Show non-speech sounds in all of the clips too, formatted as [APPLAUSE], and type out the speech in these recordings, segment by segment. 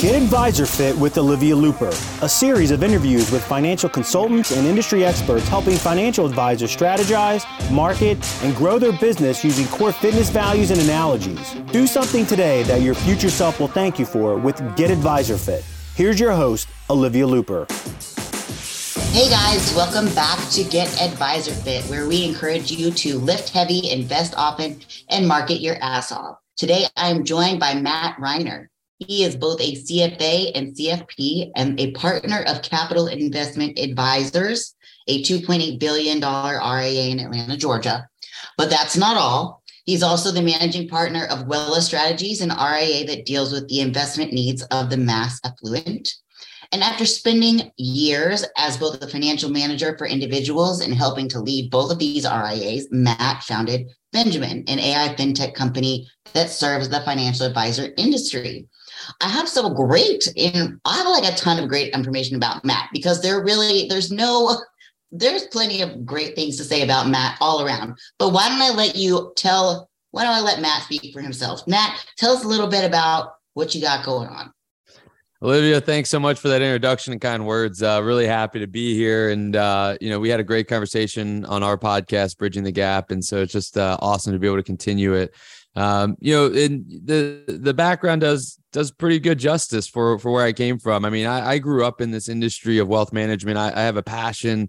Get Advisor Fit with Olivia Looper, a series of interviews with financial consultants and industry experts helping financial advisors strategize, market, and grow their business using core fitness values and analogies. Do something today that your future self will thank you for with Get Advisor Fit. Here's your host, Olivia Looper. Hey guys, welcome back to Get Advisor Fit, where we encourage you to lift heavy, invest often, and market your ass off. Today, I'm joined by Matt Reiner. He is both a CFA and CFP and a partner of Capital Investment Advisors, a $2.8 billion RIA in Atlanta, Georgia. But that's not all. He's also the managing partner of Wela Strategies, an RIA that deals with the investment needs of the mass affluent. And after spending years as both a financial manager for individuals and helping to lead both of these RIAs, Matt founded Benjamin, an AI fintech company that serves the financial advisor industry. I have some great in I have like a ton of great information about Matt because there really there's no there's plenty of great things to say about Matt all around. But why don't I let you tell why don't I let Matt speak for himself? Matt, tell us a little bit about what you got going on. Olivia, thanks so much for that introduction and kind words. Uh, really happy to be here. And, uh, you know, we had a great conversation on our podcast, Bridging the Gap. And so it's just uh, awesome to be able to continue it um, you know, and the the background does does pretty good justice for for where I came from. I mean, I, I grew up in this industry of wealth management. I, I have a passion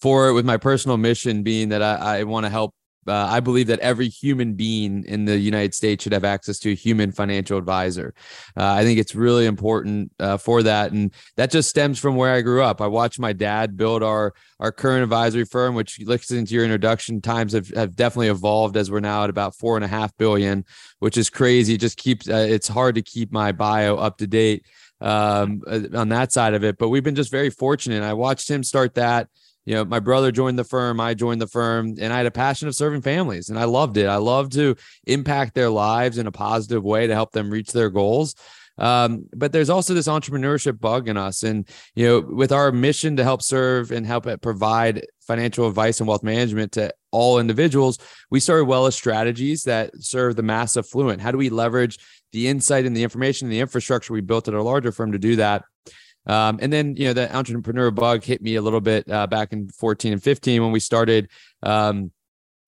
for it with my personal mission being that I, I want to help uh, I believe that every human being in the United States should have access to a human financial advisor. Uh, I think it's really important uh, for that, and that just stems from where I grew up. I watched my dad build our our current advisory firm, which listening to your introduction, times have, have definitely evolved as we're now at about four and a half billion, which is crazy. It just keeps uh, it's hard to keep my bio up to date um, uh, on that side of it, but we've been just very fortunate. I watched him start that you know, my brother joined the firm, I joined the firm, and I had a passion of serving families, and I loved it. I love to impact their lives in a positive way to help them reach their goals. Um, but there's also this entrepreneurship bug in us, and you know, with our mission to help serve and help provide financial advice and wealth management to all individuals, we started Wela strategies that serve the mass affluent. How do we leverage the insight and the information and the infrastructure we built at our larger firm to do that? Um, and then, you know, the entrepreneur bug hit me a little bit uh, back in 14 and 15 when we started um,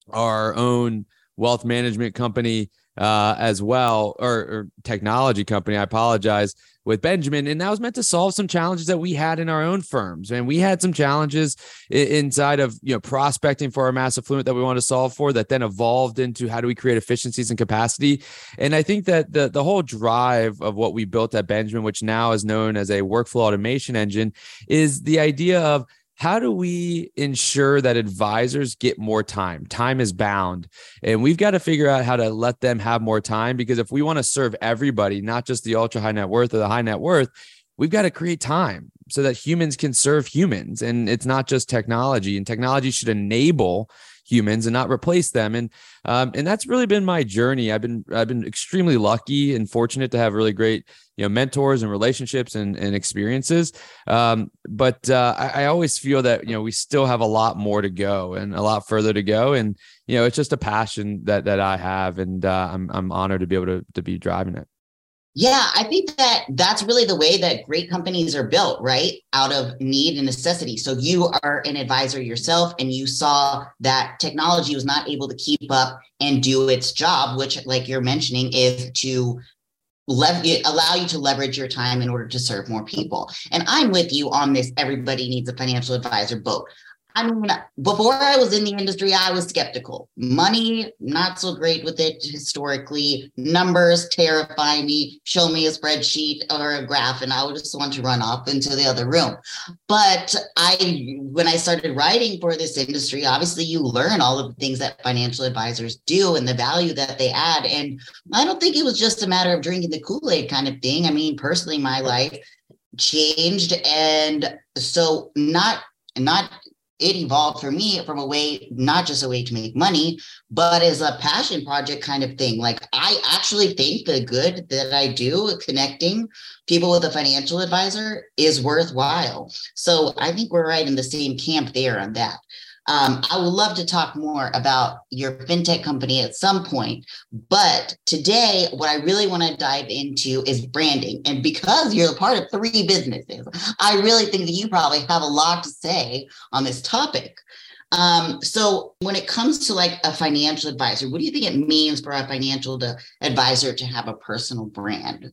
our own wealth management company uh, as well, or, or, technology company. I apologize with Benjamin, and that was meant to solve some challenges that we had in our own firms, and we had some challenges inside of you know prospecting for our mass affluent that we want to solve for. That then evolved into how do we create efficiencies and capacity. And I think that the the whole drive of what we built at Benjamin, which now is known as a workflow automation engine, is the idea of how do we ensure that advisors get more time? Time is bound, and we've got to figure out how to let them have more time because if we want to serve everybody, not just the ultra high net worth or the high net worth, we've got to create time so that humans can serve humans. And it's not just technology, and technology should enable humans and not replace them. And um, and that's really been my journey. I've been I've been extremely lucky and fortunate to have really great you know mentors and relationships and, and experiences. Um, but uh, I, I always feel that you know we still have a lot more to go and a lot further to go. And you know it's just a passion that that I have, and uh, I'm I'm honored to be able to to be driving it. Yeah, I think that that's really the way that great companies are built, right? Out of need and necessity. So you are an advisor yourself and you saw that technology was not able to keep up and do its job, which, like you're mentioning, is to lev- allow you to leverage your time in order to serve more people. And I'm with you on this everybody needs a financial advisor boat. I mean, before I was in the industry, I was skeptical. Money, not so great with it historically. Numbers terrify me. Show me a spreadsheet or a graph, and I would just want to run off into the other room. But I, when I started writing for this industry, obviously you learn all of the things that financial advisors do and the value that they add. And I don't think it was just a matter of drinking the Kool Aid kind of thing. I mean, personally, my life changed, and so not not it evolved for me from a way, not just a way to make money, but as a passion project kind of thing. Like I actually think the good that I do connecting people with a financial advisor is worthwhile. So I think we're right in the same camp there on that. Um, I would love to talk more about your fintech company at some point. But today, what I really want to dive into is branding. And because you're a part of three businesses, I really think that you probably have a lot to say on this topic. Um, so when it comes to like a financial advisor, what do you think it means for a financial to, advisor to have a personal brand?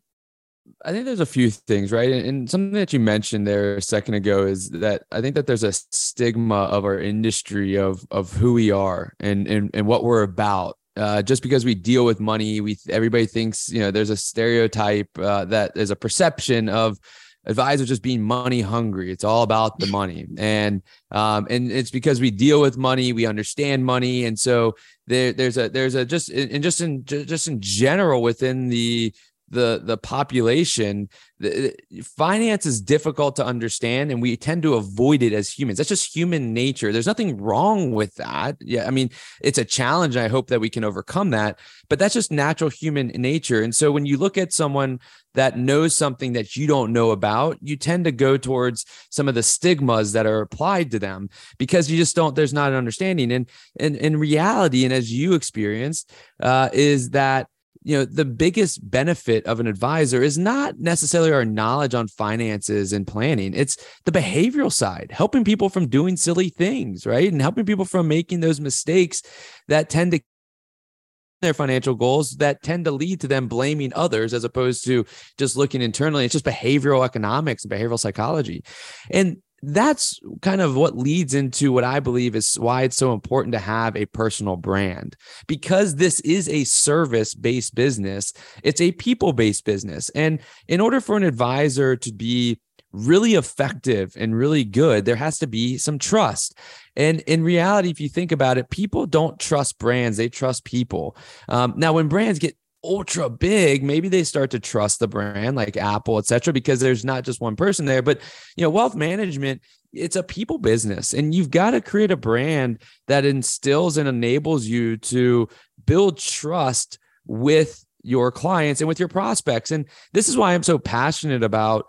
I think there's a few things, right? And, and, something that you mentioned there a second ago is that I think that there's a stigma of our industry of of who we are and and, and what we're about. Uh, just because we deal with money, we everybody thinks you know there's a stereotype uh, that there's a perception of advisors just being money hungry. It's all about the money, and um, and it's because we deal with money, we understand money, and so there there's a there's a just and just in just in general within the the the population the, finance is difficult to understand and we tend to avoid it as humans. That's just human nature. There's nothing wrong with that. Yeah i mean it's a challenge and i hope that we can overcome that but that's just natural human nature. And so when you look at someone that knows something that you don't know about you tend to go towards some of the stigmas that are applied to them because you just don't there's not an understanding. And and in reality and as you experienced uh, is that you know the biggest benefit of an advisor is not necessarily our knowledge on finances and planning. It's the behavioral side helping people from doing silly things right? And helping people from making those mistakes that tend to their financial goals that tend to lead to them blaming others as opposed to just looking internally. It's just behavioral economics and behavioral psychology. And that's kind of what leads into what I believe is why it's so important to have a personal brand because this is a service based business. It's a people based business. And in order for an advisor to be really effective and really good, there has to be some trust. And in reality, if you think about it, people don't trust brands, they trust people. Um, now, when brands get ultra big, maybe they start to trust the brand like Apple, et cetera, because there's not just one person there. But, you know, wealth management, it's a people business and you've got to create a brand that instills and enables you to build trust with your clients and with your prospects. And this is why I'm so passionate about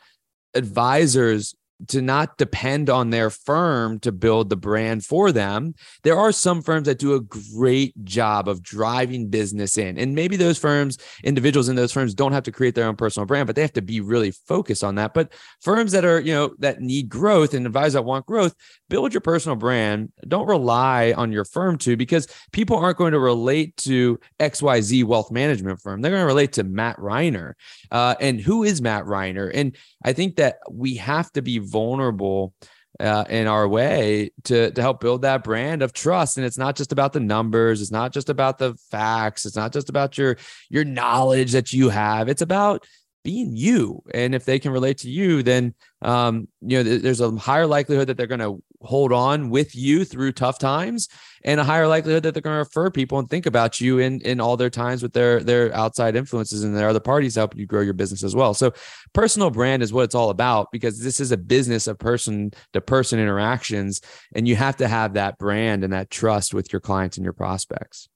advisors to not depend on their firm to build the brand for them. There are some firms that do a great job of driving business in. And maybe those firms, individuals in those firms don't have to create their own personal brand, but they have to be really focused on that. But firms that are, you know, that need growth and advisors that want growth, build your personal brand. Don't rely on your firm to because people aren't going to relate to XYZ wealth management firm. They're going to relate to Matt Reiner. Uh, and who is Matt Reiner? And I think that we have to be vulnerable uh, in our way to to help build that brand of trust. And it's not just about the numbers. It's not just about the facts. It's not just about your your knowledge that you have. It's about being you. And if they can relate to you then um, you know there's a higher likelihood that they're going to hold on with you through tough times and a higher likelihood that they're going to refer people and think about you in in all their times with their their outside influences and their other parties helping you grow your business as well. So personal brand is what it's all about because this is a business of person to person interactions and you have to have that brand and that trust with your clients and your prospects.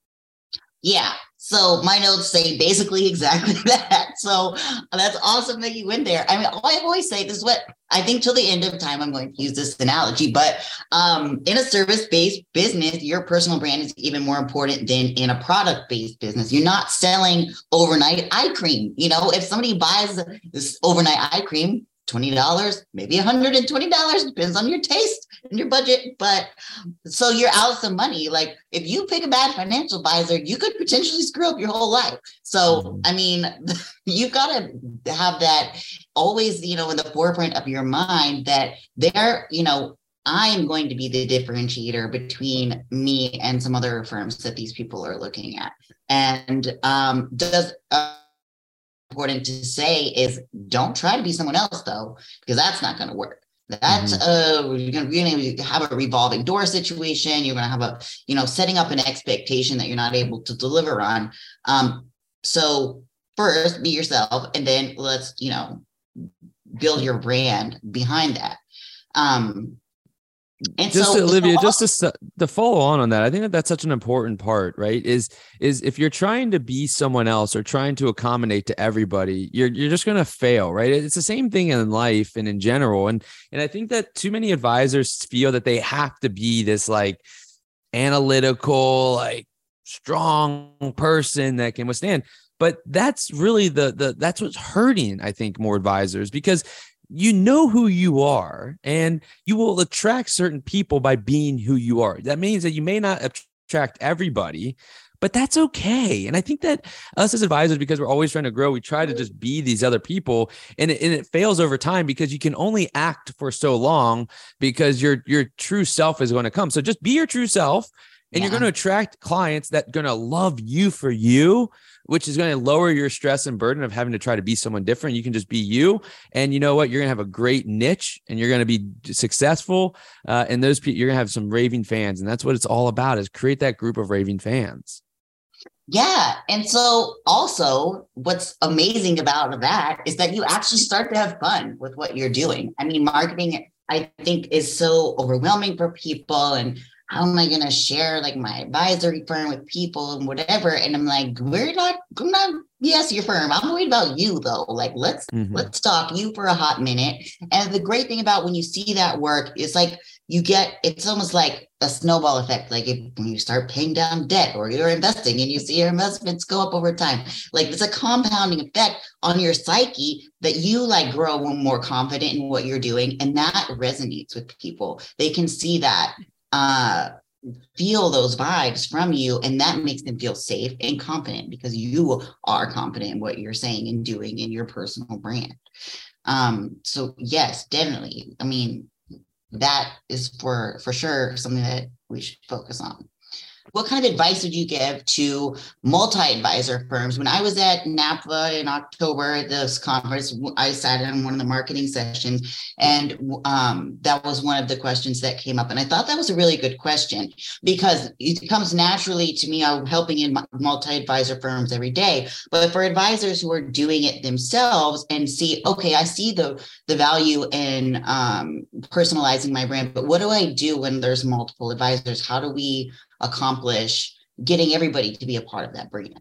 Yeah so my notes say basically exactly [LAUGHS] that. So that's awesome that you went there. I mean, I always say this is what I think till the end of time, I'm going to use this analogy, but um, in a service-based business, your personal brand is even more important than in a product-based business. You're not selling overnight eye cream. You know, if somebody buys this overnight eye cream, $20, maybe $120, depends on your taste and your budget. But so you're out some money. Like if you pick a bad financial advisor, you could potentially screw up your whole life. So, mm-hmm. I mean, [LAUGHS] you've got to have that always, you know, in the forefront of your mind that they're, you know, I am going to be the differentiator between me and some other firms that these people are looking at. And um, does uh, important to say is don't try to be someone else though, because that's not going to work. That's mm-hmm. uh you're you're gonna have a revolving door situation. You're gonna have a you know setting up an expectation that you're not able to deliver on. Um, so first be yourself, and then let's you know build your brand behind that. Um, and just so, to, Olivia, just to to follow on on that, I think that that's such an important part, right? Is is if you're trying to be someone else or trying to accommodate to everybody, you're you're just going to fail, right? It's the same thing in life and in general, and and I think that too many advisors feel that they have to be this like analytical, like strong person that can withstand. But that's really the the that's what's hurting, I think, more advisors because you know who you are and you will attract certain people by being who you are. That means that you may not attract everybody, but that's okay. And I think that us as advisors, because we're always trying to grow, we try to just be these other people, and it, and it fails over time because you can only act for so long because your your true self is going to come. So just be your true self, and yeah. you're going to attract clients that going to love you for you which is going to lower your stress and burden of having to try to be someone different. You can just be you. And you know what? You're going to have a great niche and you're going to be successful. Uh, and those people, you're going to have some raving fans. And that's what it's all about is create that group of raving fans. Yeah. And so also what's amazing about that is that you actually start to have fun with what you're doing. I mean, marketing, I think, is so overwhelming for people. And how am I going to share like my advisory firm with people and whatever? And I'm like, we're not, I'm not, yes, your firm. I'm worried about you though. Like, let's, mm-hmm. let's talk you for a hot minute. And the great thing about when you see that work is like, you get, it's almost like a snowball effect. Like if, when you start paying down debt or you're investing and you see your investments go up over time, like it's a compounding effect on your psyche that you like grow more confident in what you're doing. And that resonates with people. They can see that uh, feel those vibes from you and that makes them feel safe and confident because you are confident in what you're saying and doing in your personal brand. Um so yes definitely. I mean that is for for sure something that we should focus on what kind of advice would you give to multi-advisor firms? When I was at NAPA in October this conference, I sat in one of the marketing sessions, and um, that was one of the questions that came up. And I thought that was a really good question because it comes naturally to me. I'm helping in multi-advisor firms every day, but for advisors who are doing it themselves and see, okay, I see the the value in um, personalizing my brand, but what do I do when there's multiple advisors? How do we accomplish getting everybody to be a part of that brand?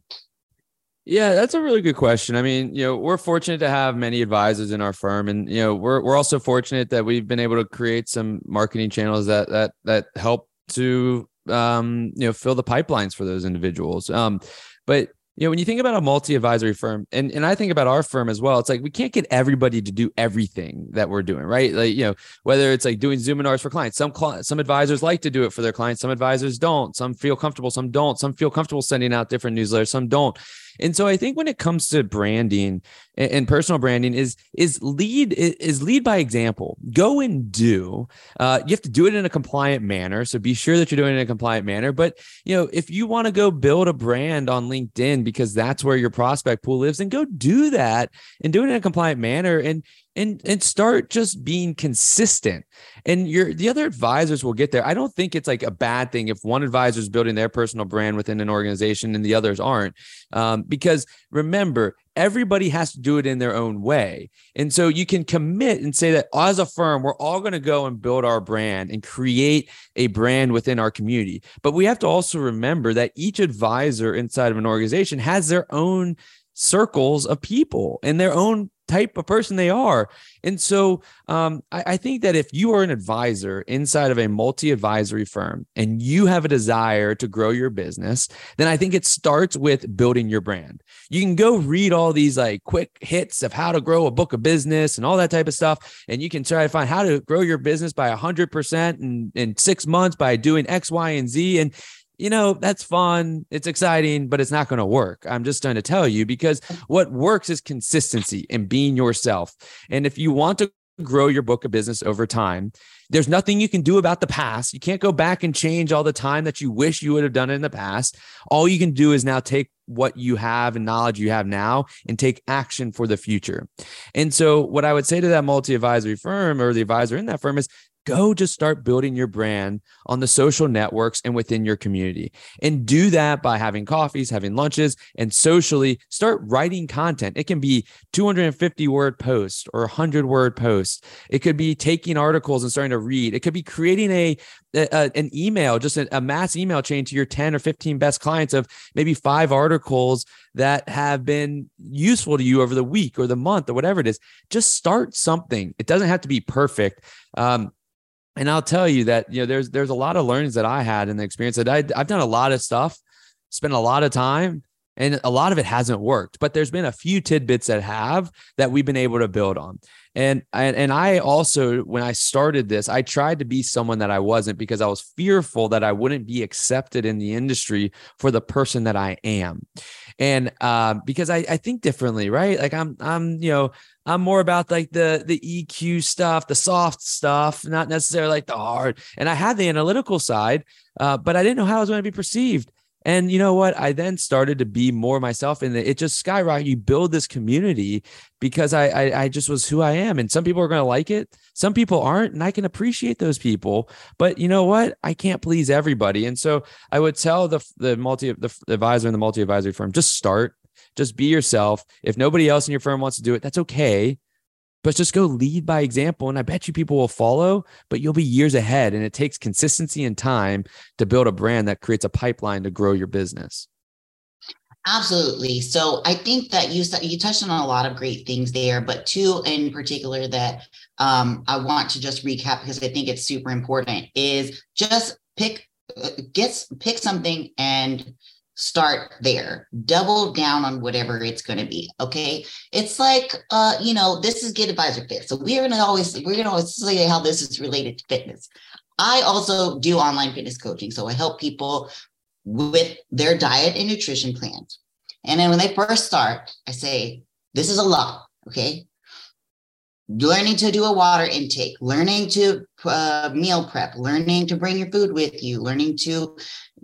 Yeah, that's a really good question. I mean, you know, we're fortunate to have many advisors in our firm, and you know, we're we're also fortunate that we've been able to create some marketing channels that that that help to um, you know fill the pipelines for those individuals. Um, but know, when you think about a multi-advisory firm, and, and I think about our firm as well, it's like we can't get everybody to do everything that we're doing, right? Like, you know, whether it's like doing Zoominars for clients, some cl- some advisors like to do it for their clients, some advisors don't, some feel comfortable, some don't, some feel comfortable sending out different newsletters, some don't. And so I think when it comes to branding and, and personal branding is is lead is lead by example. Go and do. Uh, you have to do it in a compliant manner. So be sure that you're doing it in a compliant manner. But you know, if you want to go build a brand on LinkedIn because that's where your prospect pool lives, then go do that and do it in a compliant manner. And and and start just being consistent. And your the other advisors will get there. I don't think it's like a bad thing if one advisor is building their personal brand within an organization and the others aren't um, because remember everybody has to do it in their own way. And so you can commit and say that as a firm we're all going to go and build our brand and create a brand within our community. But we have to also remember that each advisor inside of an organization has their own circles of people and their own type of person they are. And so um, I, I, think that if you are an advisor inside of a multi advisory firm and you have a desire to grow your business, then I think it starts with building your brand. You can go read all these like quick hits of how to grow a book of business and all that type of stuff. And you can try to find how to grow your business by 100% in, in six months by doing X, Y, and Z. And you know, that's fun. It's exciting, but it's not going to work. I'm just trying to tell you because what works is consistency and being yourself. And if you want to grow your book of business over time, there's nothing you can do about the past. You can't go back and change all the time that you wish you would have done in the past. All you can do is now take what you have and knowledge you have now and take action for the future. And so, what I would say to that multi advisory firm or the advisor in that firm is go just start building your brand on the social networks and within your community. And do that by having coffees, having lunches, and socially start writing content. It can be 250 word posts or 100 word posts. It could be taking articles and starting to read. It could be creating a, a an email, just a, a mass email chain to your 10 or 15 best clients of maybe five articles that have been useful to you over the week or the month or whatever it is. Just start something. It doesn't have to be perfect. Um, and I'll tell you that you know there's there's a lot of learnings that I had in the experience that I I've done a lot of stuff, spent a lot of time, and a lot of it hasn't worked. But there's been a few tidbits that have that we've been able to build on. And and and I also when I started this, I tried to be someone that I wasn't because I was fearful that I wouldn't be accepted in the industry for the person that I am. And uh, because I, I think differently, right? Like I'm I'm you know I'm more about like the the EQ stuff, the soft stuff, not necessarily like the hard. And I had the analytical side, uh, but I didn't know how I was going to be perceived. And you know what? I then started to be more myself, and it just skyrocketed. You build this community because I, I, I just was who I am, and some people are going to like it, some people aren't, and I can appreciate those people. But you know what? I can't please everybody, and so I would tell the the multi the advisor in the multi advisory firm just start, just be yourself. If nobody else in your firm wants to do it, that's okay but just go lead by example. And I bet you people will follow, but you'll be years ahead. And it takes consistency and time to build a brand that creates a pipeline to grow your business. Absolutely. So I think that you you touched on a lot of great things there, but two in particular that um, I want to just recap because I think it's super important is just pick uh, get pick something and start there. Double down on whatever it's going to be okay? It's like uh you know this is get advisor fit. So we're going to always we're going to always say how this is related to fitness. I also do online fitness coaching so i help people with their diet and nutrition plans. And then when they first start i say this is a lot okay learning to do a water intake, learning to uh, meal prep, learning to bring your food with you, learning to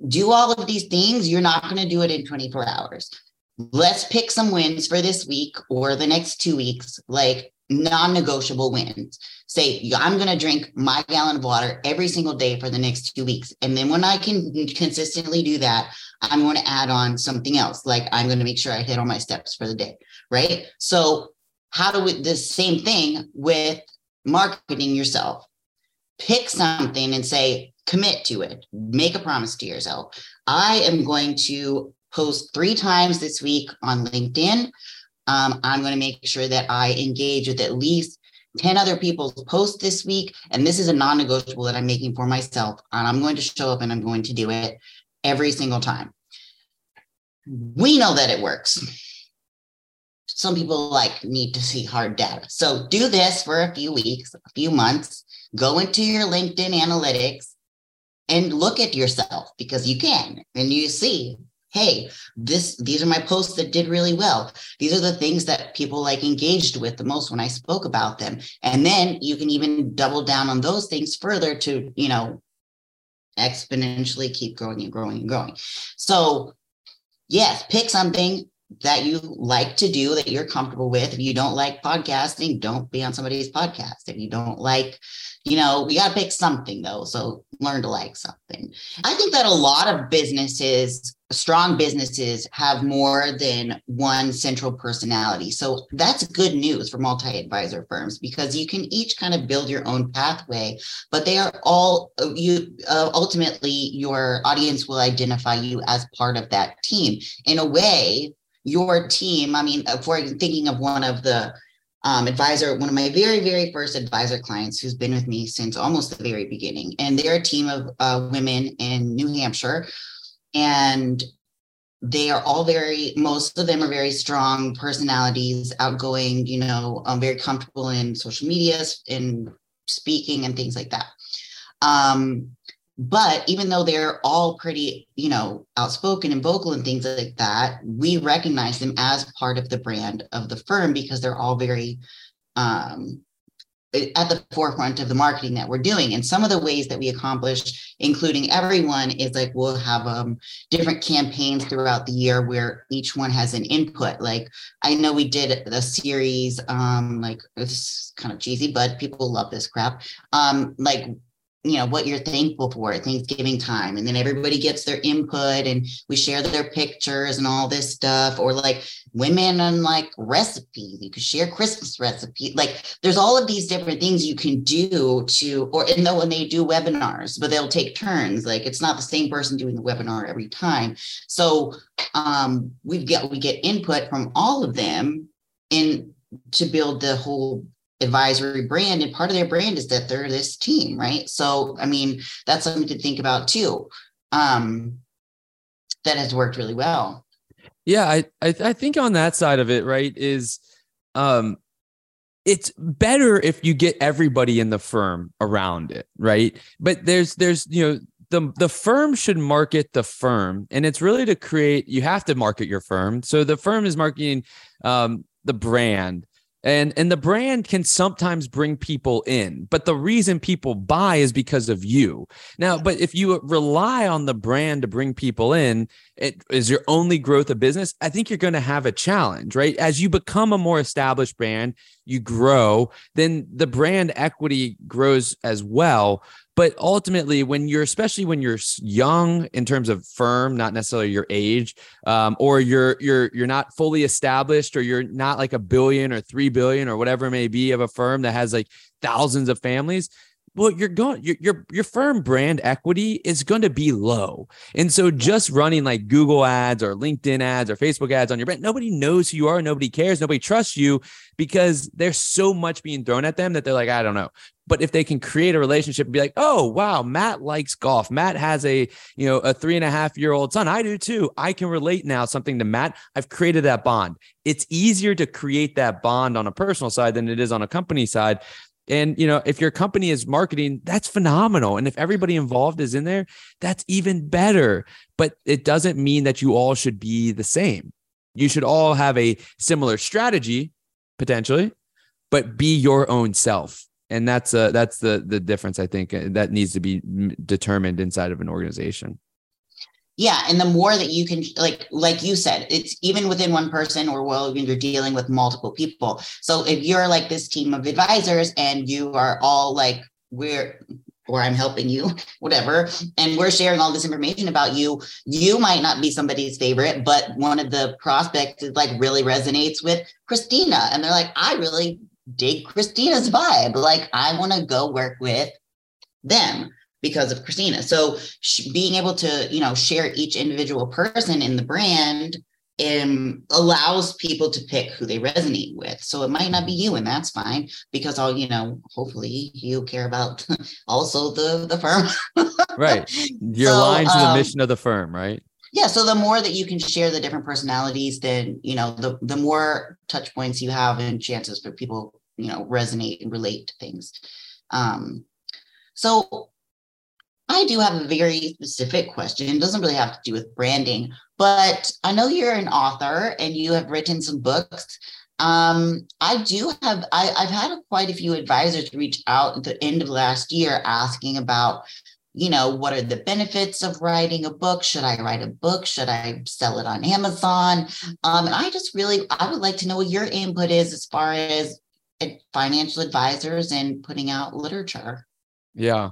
do all of these things. You're not going to do it in 24 hours. Let's pick some wins for this week or the next two weeks, like non negotiable wins. Say, I'm going to drink my gallon of water every single day for the next two weeks. And then when I can consistently do that, I'm going to add on something else. Like I'm going to make sure I hit all my steps for the day. Right. So how do we the same thing with marketing yourself. Pick something and say commit to it. Make a promise to yourself. I am going to post three times this week on linkedin. Um, i'm going to make sure that i engage with at least 10 other people's posts this week and this is a non-negotiable that i'm making for myself and i'm going to show up and i'm going to do it every single time. We know that it works some people like need to see hard data. So do this for a few weeks, a few months, go into your LinkedIn analytics and look at yourself because you can and you see hey this these are my posts that did really well. These are the things that people like engaged with the most when i spoke about them. And then you can even double down on those things further to you know exponentially keep growing and growing and growing. So yes pick something that you like to do that you're comfortable with. If you don't like podcasting, don't be on somebody's podcast. If you don't like, you know, we got to pick something though. So learn to like something. I think that a lot of businesses, strong businesses, have more than one central personality. So that's good news for multi advisor firms because you can each kind of build your own pathway, but they are all, you uh, ultimately, your audience will identify you as part of that team in a way your team. I mean, for thinking of one of the um, advisor, one of my very, very first advisor clients who's been with me since almost the very beginning. And they're a team of uh, women in New Hampshire. And they are all very, most of them are very strong personalities, outgoing, you know, um, very comfortable in social media and speaking and things like that. Um, but even though they're all pretty you know outspoken and vocal and things like that we recognize them as part of the brand of the firm because they're all very um, at the forefront of the marketing that we're doing. And some of the ways that we accomplish including everyone is like we'll have um, different campaigns throughout the year where each one has an input. Like i know we did a series um like it's kind of cheesy but people love this crap. Um like you know what you're thankful for at Thanksgiving time, and then everybody gets their input, and we share their pictures and all this stuff. Or like women and like recipes, you could share Christmas recipes. Like there's all of these different things you can do to, or and though when they do webinars, but they'll take turns. Like it's not the same person doing the webinar every time. So um, we've got we get input from all of them in to build the whole advisory brand and part of their brand is that they're this team right? So i mean that's something to think about too um that has worked really well. Yeah i i, I think on that side of it right is um it's better if you get everybody in the firm around it right? But there's there's you know the the firm should market the firm and it's really to create you have to market your firm. So the firm is marketing um, the brand and and the brand can sometimes bring people in but the reason people buy is because of you. Now but if you rely on the brand to bring people in it is your only growth of business? I think you're going to have a challenge right? As you become a more established brand you grow then the brand equity grows as well but ultimately when you're especially when you're young in terms of firm not necessarily your age um, or you're you're you're not fully established or you're not like a billion or three billion or whatever it may be of a firm that has like thousands of families well you're going your, your your firm brand equity is going to be low. And so just running like google ads or linkedin ads or facebook ads on your brand nobody knows who you are nobody cares nobody trusts you because there's so much being thrown at them that they're like i don't know. But if they can create a relationship and be like oh wow matt likes golf. Matt has a you know a three and a half year old son. I do too. I can relate now something to matt. I've created that bond. It's easier to create that bond on a personal side than it is on a company side and you know, if your company is marketing, that's phenomenal. And if everybody involved is in there, that's even better. But it doesn't mean that you all should be the same. You should all have a similar strategy potentially, but be your own self. And that's uh, that's the the difference I think uh, that needs to be determined inside of an organization yeah and the more that you can like like you said it's even within one person or well when you're dealing with multiple people so if you're like this team of advisors and you are all like we're or I'm helping you, [LAUGHS] whatever, and we're sharing all this information about you, you might not be somebody's favorite, but one of the prospects is like really resonates with Christina. And they're like, I really dig Christina's vibe. Like, I want to go work with them because of Christina. So being able to, you know, share each individual person in the brand um, allows people to pick who they resonate with. So it might not be you, and that's fine because all you know, hopefully you care about [LAUGHS] also the the firm. [LAUGHS] right, you're so, to the um, mission of the firm, right? Yeah. So the more that you can share the different personalities, then you know, the the more touch points you have and chances for people, you know, resonate and relate to things. Um, so I do have a very specific question. It doesn't really have to do with branding, but I know you're an author and you have written some books. Um, I do have, I, I've had quite a few advisors reach out at the end of last year asking about, you know, what are the benefits of writing a book? Should I write a book? Should I sell it on Amazon? Um, and I just really, I would like to know what your input is as far as financial advisors and putting out literature. Yeah.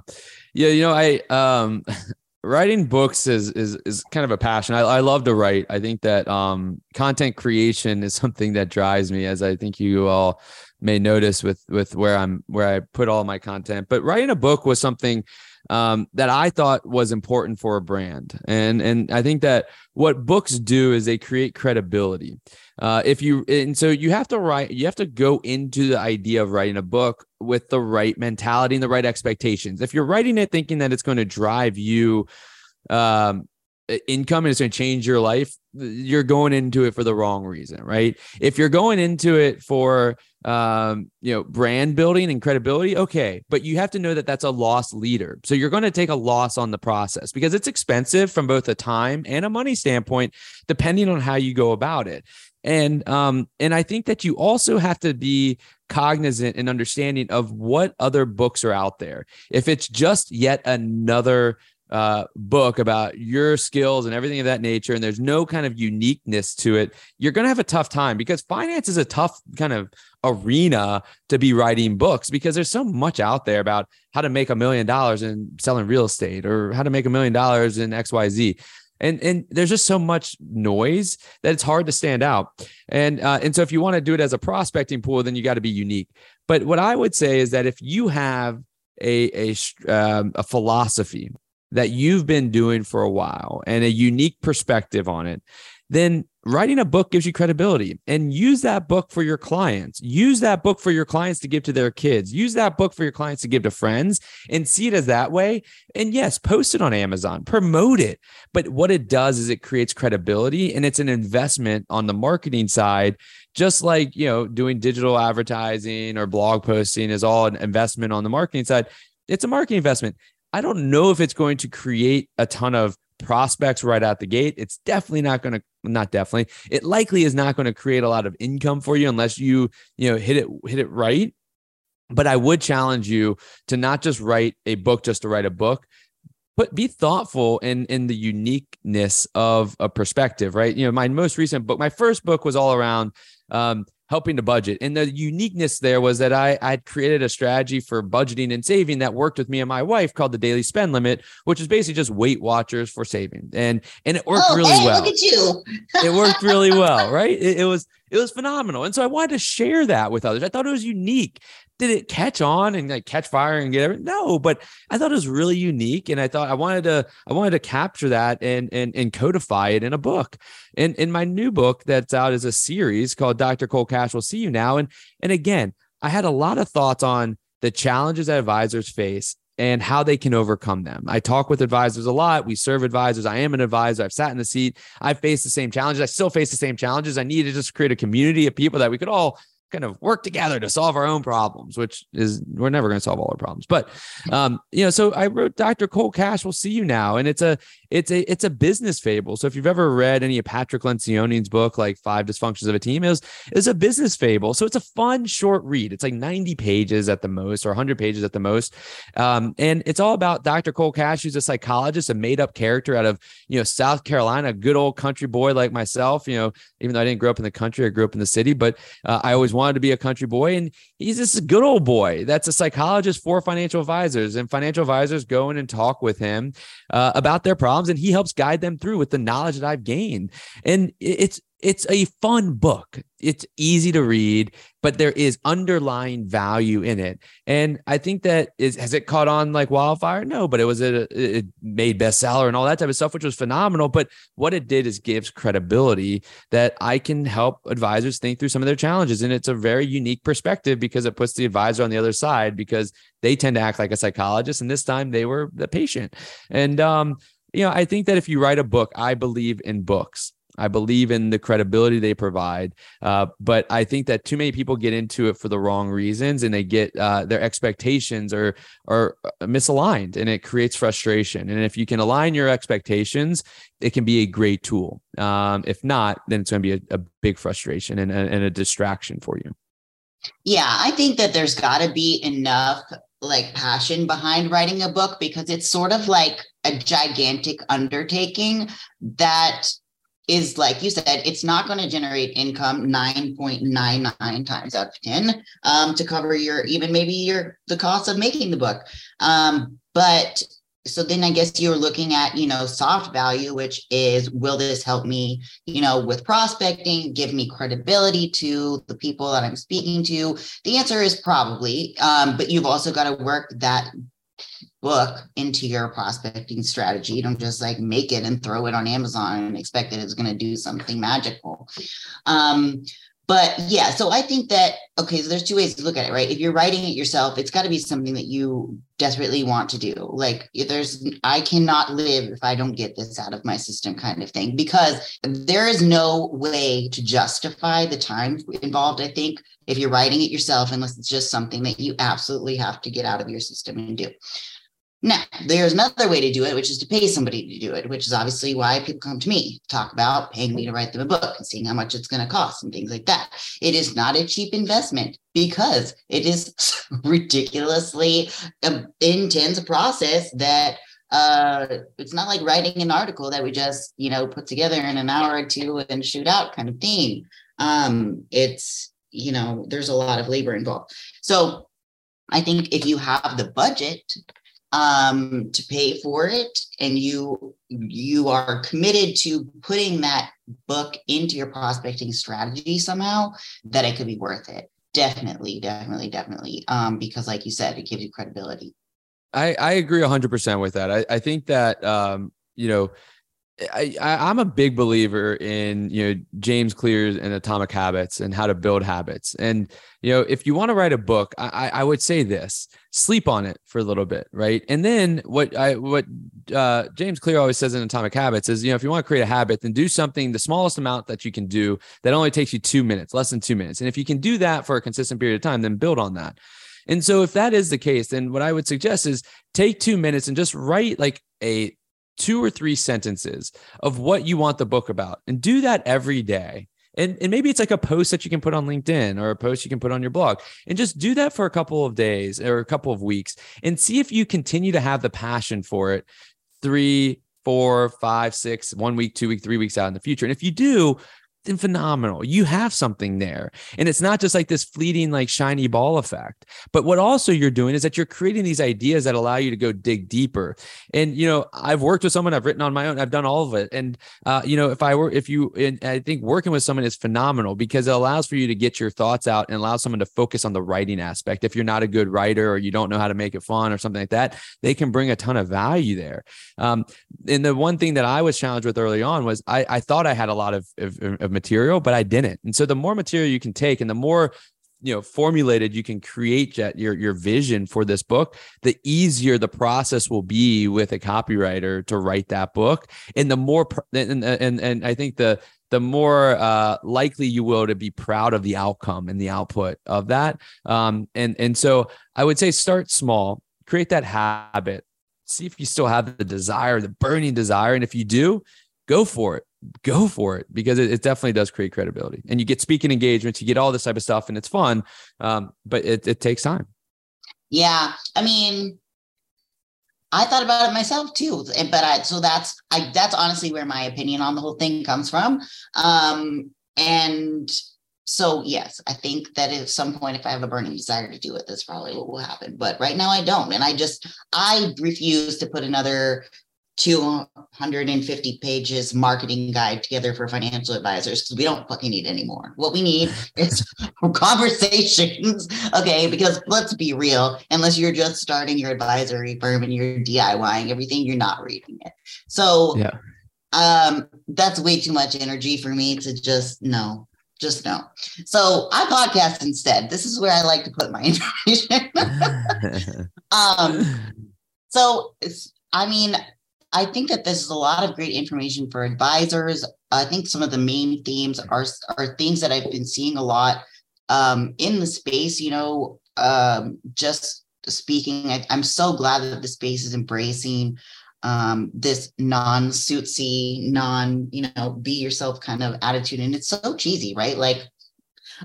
Yeah, you know, I um [LAUGHS] writing books is is is kind of a passion. I, I love to write. I think that um content creation is [LAUGHS] something that drives me as I think you all may notice with with where I'm where I put all my content. But writing a book was something um, that I thought was important for a brand, and and I think that what books do is they create credibility. Uh, if you and so you have to write, you have to go into the idea of writing a book with the right mentality and the right expectations. If you're writing it thinking that it's going to drive you um, income and it's going to change your life, you're going into it for the wrong reason, right? If you're going into it for um, you know, brand building and credibility, okay, but you have to know that that's a loss leader. So you're going to take a loss on the process because it's expensive from both a time and a money standpoint, depending on how you go about it. And um, and I think that you also have to be cognizant and understanding of what other books are out there. If it's just yet another uh, book about your skills and everything of that nature, and there's no kind of uniqueness to it, you're going to have a tough time because finance is a tough kind of arena to be writing books because there's so much out there about how to make a million dollars in selling real estate or how to make a million dollars in XYZ. And, and there's just so much noise that it's hard to stand out. And uh, and so if you want to do it as a prospecting pool, then you got to be unique. But what I would say is that if you have a a, um, a philosophy that you've been doing for a while and a unique perspective on it, then writing a book gives you credibility and use that book for your clients. Use that book for your clients to give to their kids. Use that book for your clients to give to friends and see it as that way. And yes, post it on Amazon, promote it. But what it does is it creates credibility and it's an investment on the marketing side just like you know doing digital advertising or blog posting is all an investment on the marketing side it's a marketing investment i don't know if it's going to create a ton of prospects right out the gate. It's definitely not going to not definitely. It likely is not going to create a lot of income for you unless you, you know, hit it hit it right. But I would challenge you to not just write a book just to write a book, but be thoughtful in in the uniqueness of a perspective, right? You know, my most recent book, my first book was all around um, helping to budget. And the uniqueness there was that I I'd created a strategy for budgeting and saving that worked with me and my wife called the daily spend limit, which is basically just Weight Watchers for saving. And and it worked oh, really hey, well. Look at you. it worked really well, [LAUGHS] right? It, it was it was phenomenal. And so I wanted to share that with others. I thought it was unique did it catch on and like catch fire and get everything? No, but I thought it was really unique, and I thought I wanted to I wanted to capture that and and and codify it in a book. And in my new book that's out is a series called Dr. Cole Cash will see you now. And and again, I had a lot of thoughts on the challenges that advisors face and how they can overcome them. I talk with advisors a lot. We serve advisors. I am an advisor. I've sat in the seat. I've faced the same challenges. I still face the same challenges. I need to just create a community of people that we could all kind of work together to solve our own problems, which is we're never going to solve all our problems. But um, you know, so I wrote Dr. Cole Cash we'll see you now, and it's a it's a it's a business fable. So if you've ever read any of Patrick Lencioni's book, like Five Dysfunctions of a Team, is is a business fable. So it's a fun short read. It's like 90 pages at the most, or 100 pages at the most, um, and it's all about Dr. Cole Cash, who's a psychologist, a made up character out of you know South Carolina, a good old country boy like myself. You know, even though I didn't grow up in the country, I grew up in the city, but uh, I always wanted to be a country boy, and he's just good old boy. That's a psychologist for financial advisors, and financial advisors go in and talk with him uh, about their problems problems and he helps guide them through with the knowledge that I've gained. And it's it's a fun book. It's easy to read, but there is underlying value in it. And I think that is has it caught on like wildfire? No, but it was a it made bestseller and all that type of stuff, which was phenomenal. But what it did is gives credibility that I can help advisors think through some of their challenges. And it's a very unique perspective because it puts the advisor on the other side because they tend to act like a psychologist. And this time they were the patient. And um, you know, I think that if you write a book, I believe in books. I believe in the credibility they provide, uh, but I think that too many people get into it for the wrong reasons, and they get uh, their expectations are are misaligned, and it creates frustration. And if you can align your expectations, it can be a great tool. Um, if not, then it's going to be a, a big frustration and, and a distraction for you. Yeah, I think that there's got to be enough like passion behind writing a book because it's sort of like a gigantic undertaking that is like you said it's not going to generate income 9.99 times out of 10 um, to cover your even maybe your the cost of making the book. Um, but so then I guess you're looking at, you know, soft value, which is will this help me, you know, with prospecting, give me credibility to the people that I'm speaking to? The answer is probably, um, but you've also got to work that book into your prospecting strategy. You don't just like make it and throw it on Amazon and expect that it's going to do something magical. Um, but yeah, so I think that okay, so there's two ways to look at it, right? If you're writing it yourself, it's got to be something that you desperately want to do. Like there's I cannot live if I don't get this out of my system kind of thing because there is no way to justify the time involved, I think, if you're writing it yourself unless it's just something that you absolutely have to get out of your system and do. Now, there's another way to do it, which is to pay somebody to do it, which is obviously why people come to me talk about paying me to write them a book and seeing how much it's going to cost and things like that. It is not a cheap investment because it is [LAUGHS] ridiculously um, intense process that uh, it's not like writing an article that we just, you know, put together in an hour or two and shoot out kind of thing. Um, it's, you know, there's a lot of labor involved. So I think if you have the budget um, to pay for it. And you you are committed to putting that book into your prospecting strategy somehow that it could be worth it. Definitely definitely definitely. Um, because like you said it gives you credibility. I i agree 100% with that. I, I think that um, you know I, I am a big believer in you know James Clear's and Atomic Habits and how to build habits. And you know if you want to write a book, I, I would say this: sleep on it for a little bit, right? And then what I what uh, James Clear always says in Atomic Habits is you know if you want to create a habit, then do something the smallest amount that you can do that only takes you two minutes, less than two minutes. And if you can do that for a consistent period of time, then build on that. And so if that is the case, then what I would suggest is take two minutes and just write like a two or three sentences of what you want the book about and do that every day. And, and maybe it's like a post that you can put on LinkedIn or a post you can put on your blog and just do that for a couple of days or a couple of weeks and see if you continue to have the passion for it three, four, five, six, one week, two week, three weeks out in the future. And if you do, phenomenal. You have something there. And it's not just like this fleeting, like shiny ball effect. But what also you're doing is that you're creating these ideas that allow you to go dig deeper. And, you know, I've worked with someone, I've written on my own, I've done all of it. And, uh, you know, if I were, if you, and I think working with someone is phenomenal because it allows for you to get your thoughts out and allow someone to focus on the writing aspect. If you're not a good writer or you don't know how to make it fun or something like that, they can bring a ton of value there. Um, and the one thing that I was challenged with early on was I, I thought I had a lot of, of, of material, but I didn't. And so the more material you can take and the more you know formulated you can create your your vision for this book the easier the process will be with a copywriter to write that book. And the more and and, and i think the the more uh, likely you will to be proud of the outcome and the output of that. Um, and and so i would say start small create that habit see if you still have the desire the burning desire. And if you do go for it. Go for it because it, it, definitely does create credibility. And you get speaking engagements you get all this type of stuff and it's fun um, but it, it takes time. Yeah. I mean i thought about it myself too but i so that's i that's honestly where my opinion on the whole thing comes from. Um and so yes i think that at some point if i have a burning desire to do it that's probably what will happen. But right now i don't. And i just i refuse to put another 250 pages marketing guide together for financial advisors because we don't fucking need anymore. What we need [LAUGHS] is [LAUGHS] conversations. Okay, because let's be real, unless you're just starting your advisory firm and you're DIYing everything, you're not reading it. So yeah. um that's way too much energy for me to just no, just no. So I podcast instead. This is where I like to put my [LAUGHS] information. um so I mean, I think that this is a lot of great information for advisors. I think some of the main themes are are things that I've been seeing a lot um, in the space. You know, um, just speaking, I, am so glad that the space is embracing um, this non-suitsy, non, you know, be yourself kind of attitude, and it's so cheesy, right? Like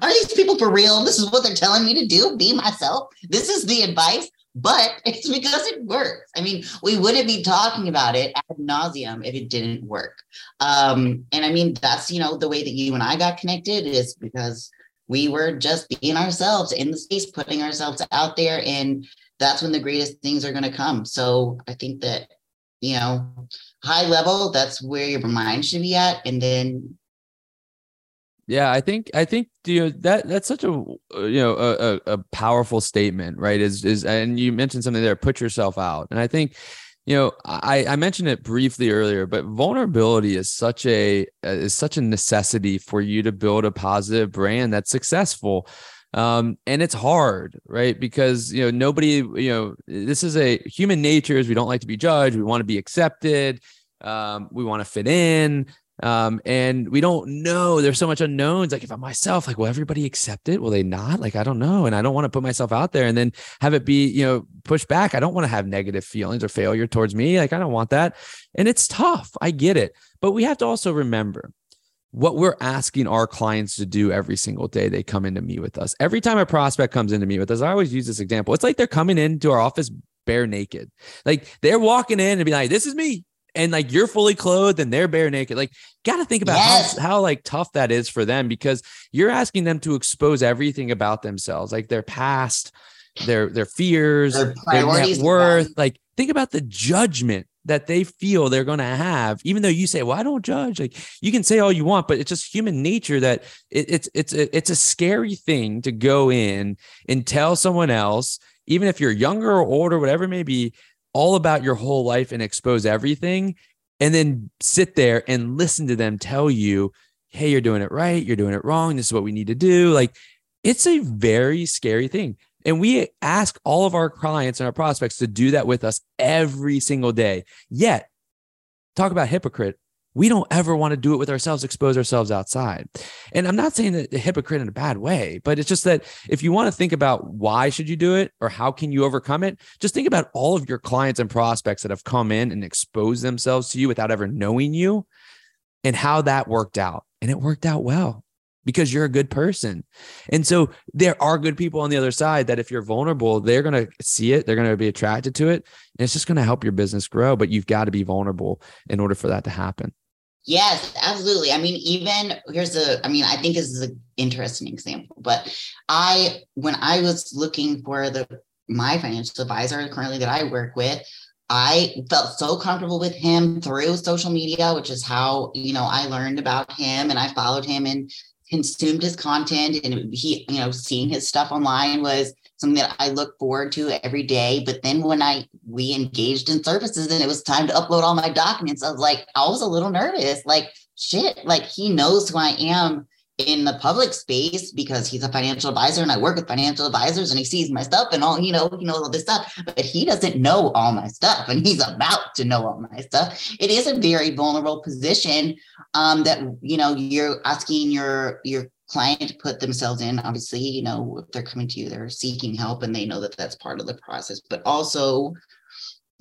are these people for real? This is what they're telling me to do. Be myself. This is the advice but [LAUGHS] it's because it works. I mean, we wouldn't be talking about it ad nauseum if it didn't work. Um, and I mean, that's you know the way that you and I got connected is because we were just being ourselves in the space, putting ourselves out there, and that's when the greatest things are going to come. So I think that you know, high level, that's where your mind should be at, and then yeah, I think I think you know that that's such a you know a, a, powerful statement, right? Is is and you mentioned something there, put yourself out, and I think you know I I mentioned it briefly earlier, but vulnerability is such a is such a necessity for you to build a positive brand that's successful. Um, and it's hard, right? Because you know nobody, you know, this is a human nature is we don't like to be judged, we want to be accepted, um, we want to fit in um, and we don't know. There's so much unknowns. Like if I'm myself, like, will everybody accept it? Will they not? Like, I don't know. And I don't want to put myself out there and then have it be, you know, pushed back. I don't want to have negative feelings or failure towards me. Like, I don't want that. And it's tough. I get it. But we have to also remember what we're asking our clients to do every single day they come in to with us. Every time a prospect comes in to with us, I always use this example. It's like they're coming into our office bare naked. Like they're walking in and be like, this is me and like you're fully clothed and they're bare naked like got to think about yes. how, how like tough that is for them because you're asking them to expose everything about themselves like their past their their fears their, their net worth like think about the judgment that they feel they're going to have even though you say well i don't judge like you can say all you want but it's just human nature that it, it's it's a, it's a scary thing to go in and tell someone else even if you're younger or older whatever it may be all about your whole life and expose everything and then sit there and listen to them tell you, hey, you're doing it right, you're doing it wrong, this is what we need to do. Like it's a very scary thing. And we ask all of our clients and our prospects to do that with us every single day. Yet, talk about hypocrite. We don't ever want to do it with ourselves, expose ourselves outside. And I'm not saying that hypocrite in a bad way, but it's just that if you want to think about why should you do it or how can you overcome it, just think about all of your clients and prospects that have come in and exposed themselves to you without ever knowing you and how that worked out. And it worked out well because you're a good person. And so there are good people on the other side that if you're vulnerable, they're going to see it, they're going to be attracted to it, and it's just going to help your business grow, but you've got to be vulnerable in order for that to happen. Yes, absolutely. I mean, even here's a, I mean, I think this is an interesting example, but I, when I was looking for the, my financial advisor currently that I work with, I felt so comfortable with him through social media, which is how, you know, I learned about him and I followed him and consumed his content and he, you know, seeing his stuff online was something that I look forward to every day. But then when I we engaged in services and it was time to upload all my documents, I was like, I was a little nervous. Like, shit, like he knows who I am in the public space because he's a financial advisor and I work with financial advisors and he sees my stuff and all, you know, you know, all this stuff, but he doesn't know all my stuff and he's about to know all my stuff. It is a very vulnerable position um, that, you know, you're asking your, your client put themselves in. Obviously, you know, if they're coming to you, they're seeking help and they know that that's part of the process, but also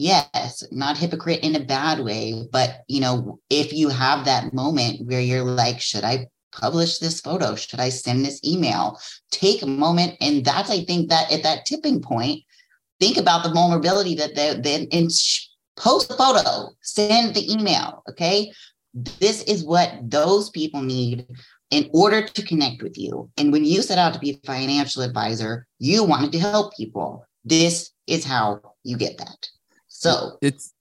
yes not hypocrite in a bad way but you know if you have that moment where you're like should i publish this photo? Should I send this email? Take a moment. And that's, I think, that at that tipping point, think about the vulnerability that they then and post a photo, send the email. Okay. This is what those people need in order to connect with you. And when you set out to be a financial advisor, you wanted to help people. This is how you get that. So it's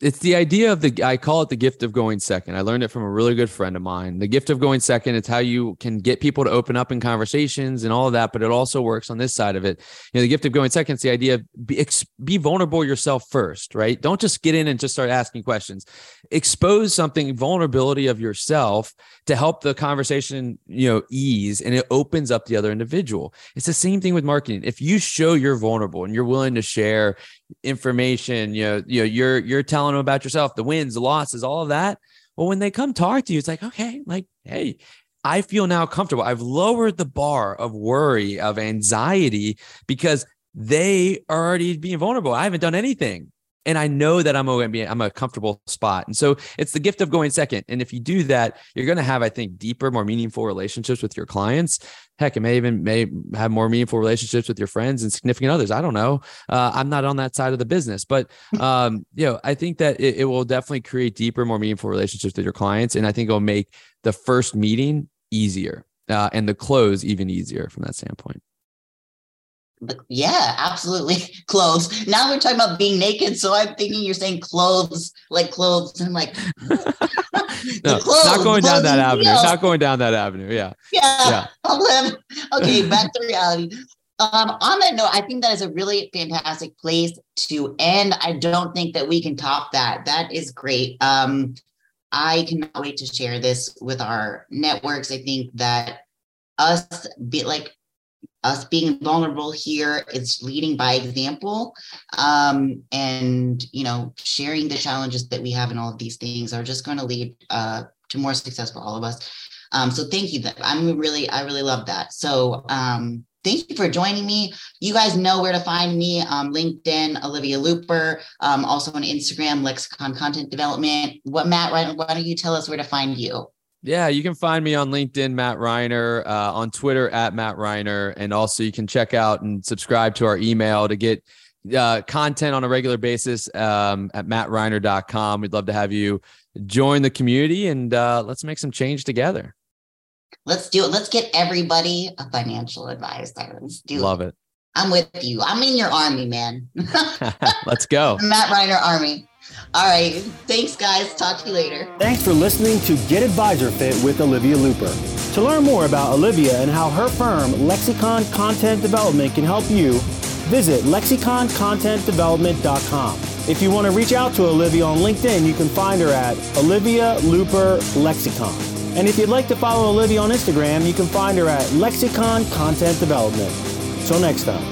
it's the idea of the I call it the gift of going second. I learned it from a really good friend of mine. The gift of going second, it's how you can get people to open up in conversations and all of that, but it also works on this side of it. You know, the gift of going second is the idea of be, be vulnerable yourself first, right? Don't just get in and just start asking questions. Expose something vulnerability of yourself to help the conversation, you know, ease and it opens up the other individual. It's the same thing with marketing. If you show you're vulnerable and you're willing to share information, you know, you know, you're you're telling them about yourself, the wins, the losses, all of that. Well, when they come talk to you, it's like, okay, like, hey, I feel now comfortable. I've lowered the bar of worry, of anxiety because they are already being vulnerable. I haven't done anything and I know that I'm going to be I'm a comfortable spot. And so it's the gift of going second. And if you do that, you're going to have I think deeper, more meaningful relationships with your clients. Heck, it may even may have more meaningful relationships with your friends and significant others. I don't know. Uh, I'm not on that side of the business, but [LAUGHS] um, you know, I think that it, it will definitely create deeper, more meaningful relationships with your clients, and I think it'll make the first meeting easier uh, and the close even easier from that standpoint yeah, absolutely. [LAUGHS] Clothes. Now we're talking about being naked. So I'm thinking you're saying clothes, like clothes. And I'm like, [LAUGHS] no, clothes, not going down that avenue. Not going down that avenue. Yeah. Yeah. yeah. [LAUGHS] Okay, back to reality. Um, on that note, I think that is a really fantastic place to end. I don't think that we can top that. That is great. Um, I cannot wait to share this with our networks. I think that us be like us being vulnerable here is leading by example. Um, and you know sharing the challenges that we have in all of these things are just going to lead uh, to more success for all of us. Um, so thank you i'm really i really love that. So um, thank you for joining me. You guys know where to find me linkedin olivia looper um, also on instagram lexicon content development. What matt why don't you tell us where to find you yeah, you can find me on LinkedIn, Matt Reiner, uh, on Twitter at Matt Reiner, and also you can check out and subscribe to our email to get uh, content on a regular basis um, at mattreiner.com. We'd love to have you join the community and uh, let's make some change together. Let's do it. Let's get everybody a financial advisor. Let's do love it. I'm with you. I'm in your army, man. [LAUGHS] let's go. [LAUGHS] Matt Reiner Army. All right. Thanks, guys. Talk to you later. Thanks for listening to Get Advisor Fit with Olivia Looper. To learn more about Olivia and how her firm, Lexicon Content Development, can help you, visit lexiconcontentdevelopment.com. If you want to reach out to Olivia on LinkedIn, you can find her at Olivia Looper Lexicon. And if you'd like to follow Olivia on Instagram, you can find her at Lexicon Content Development. Till next time.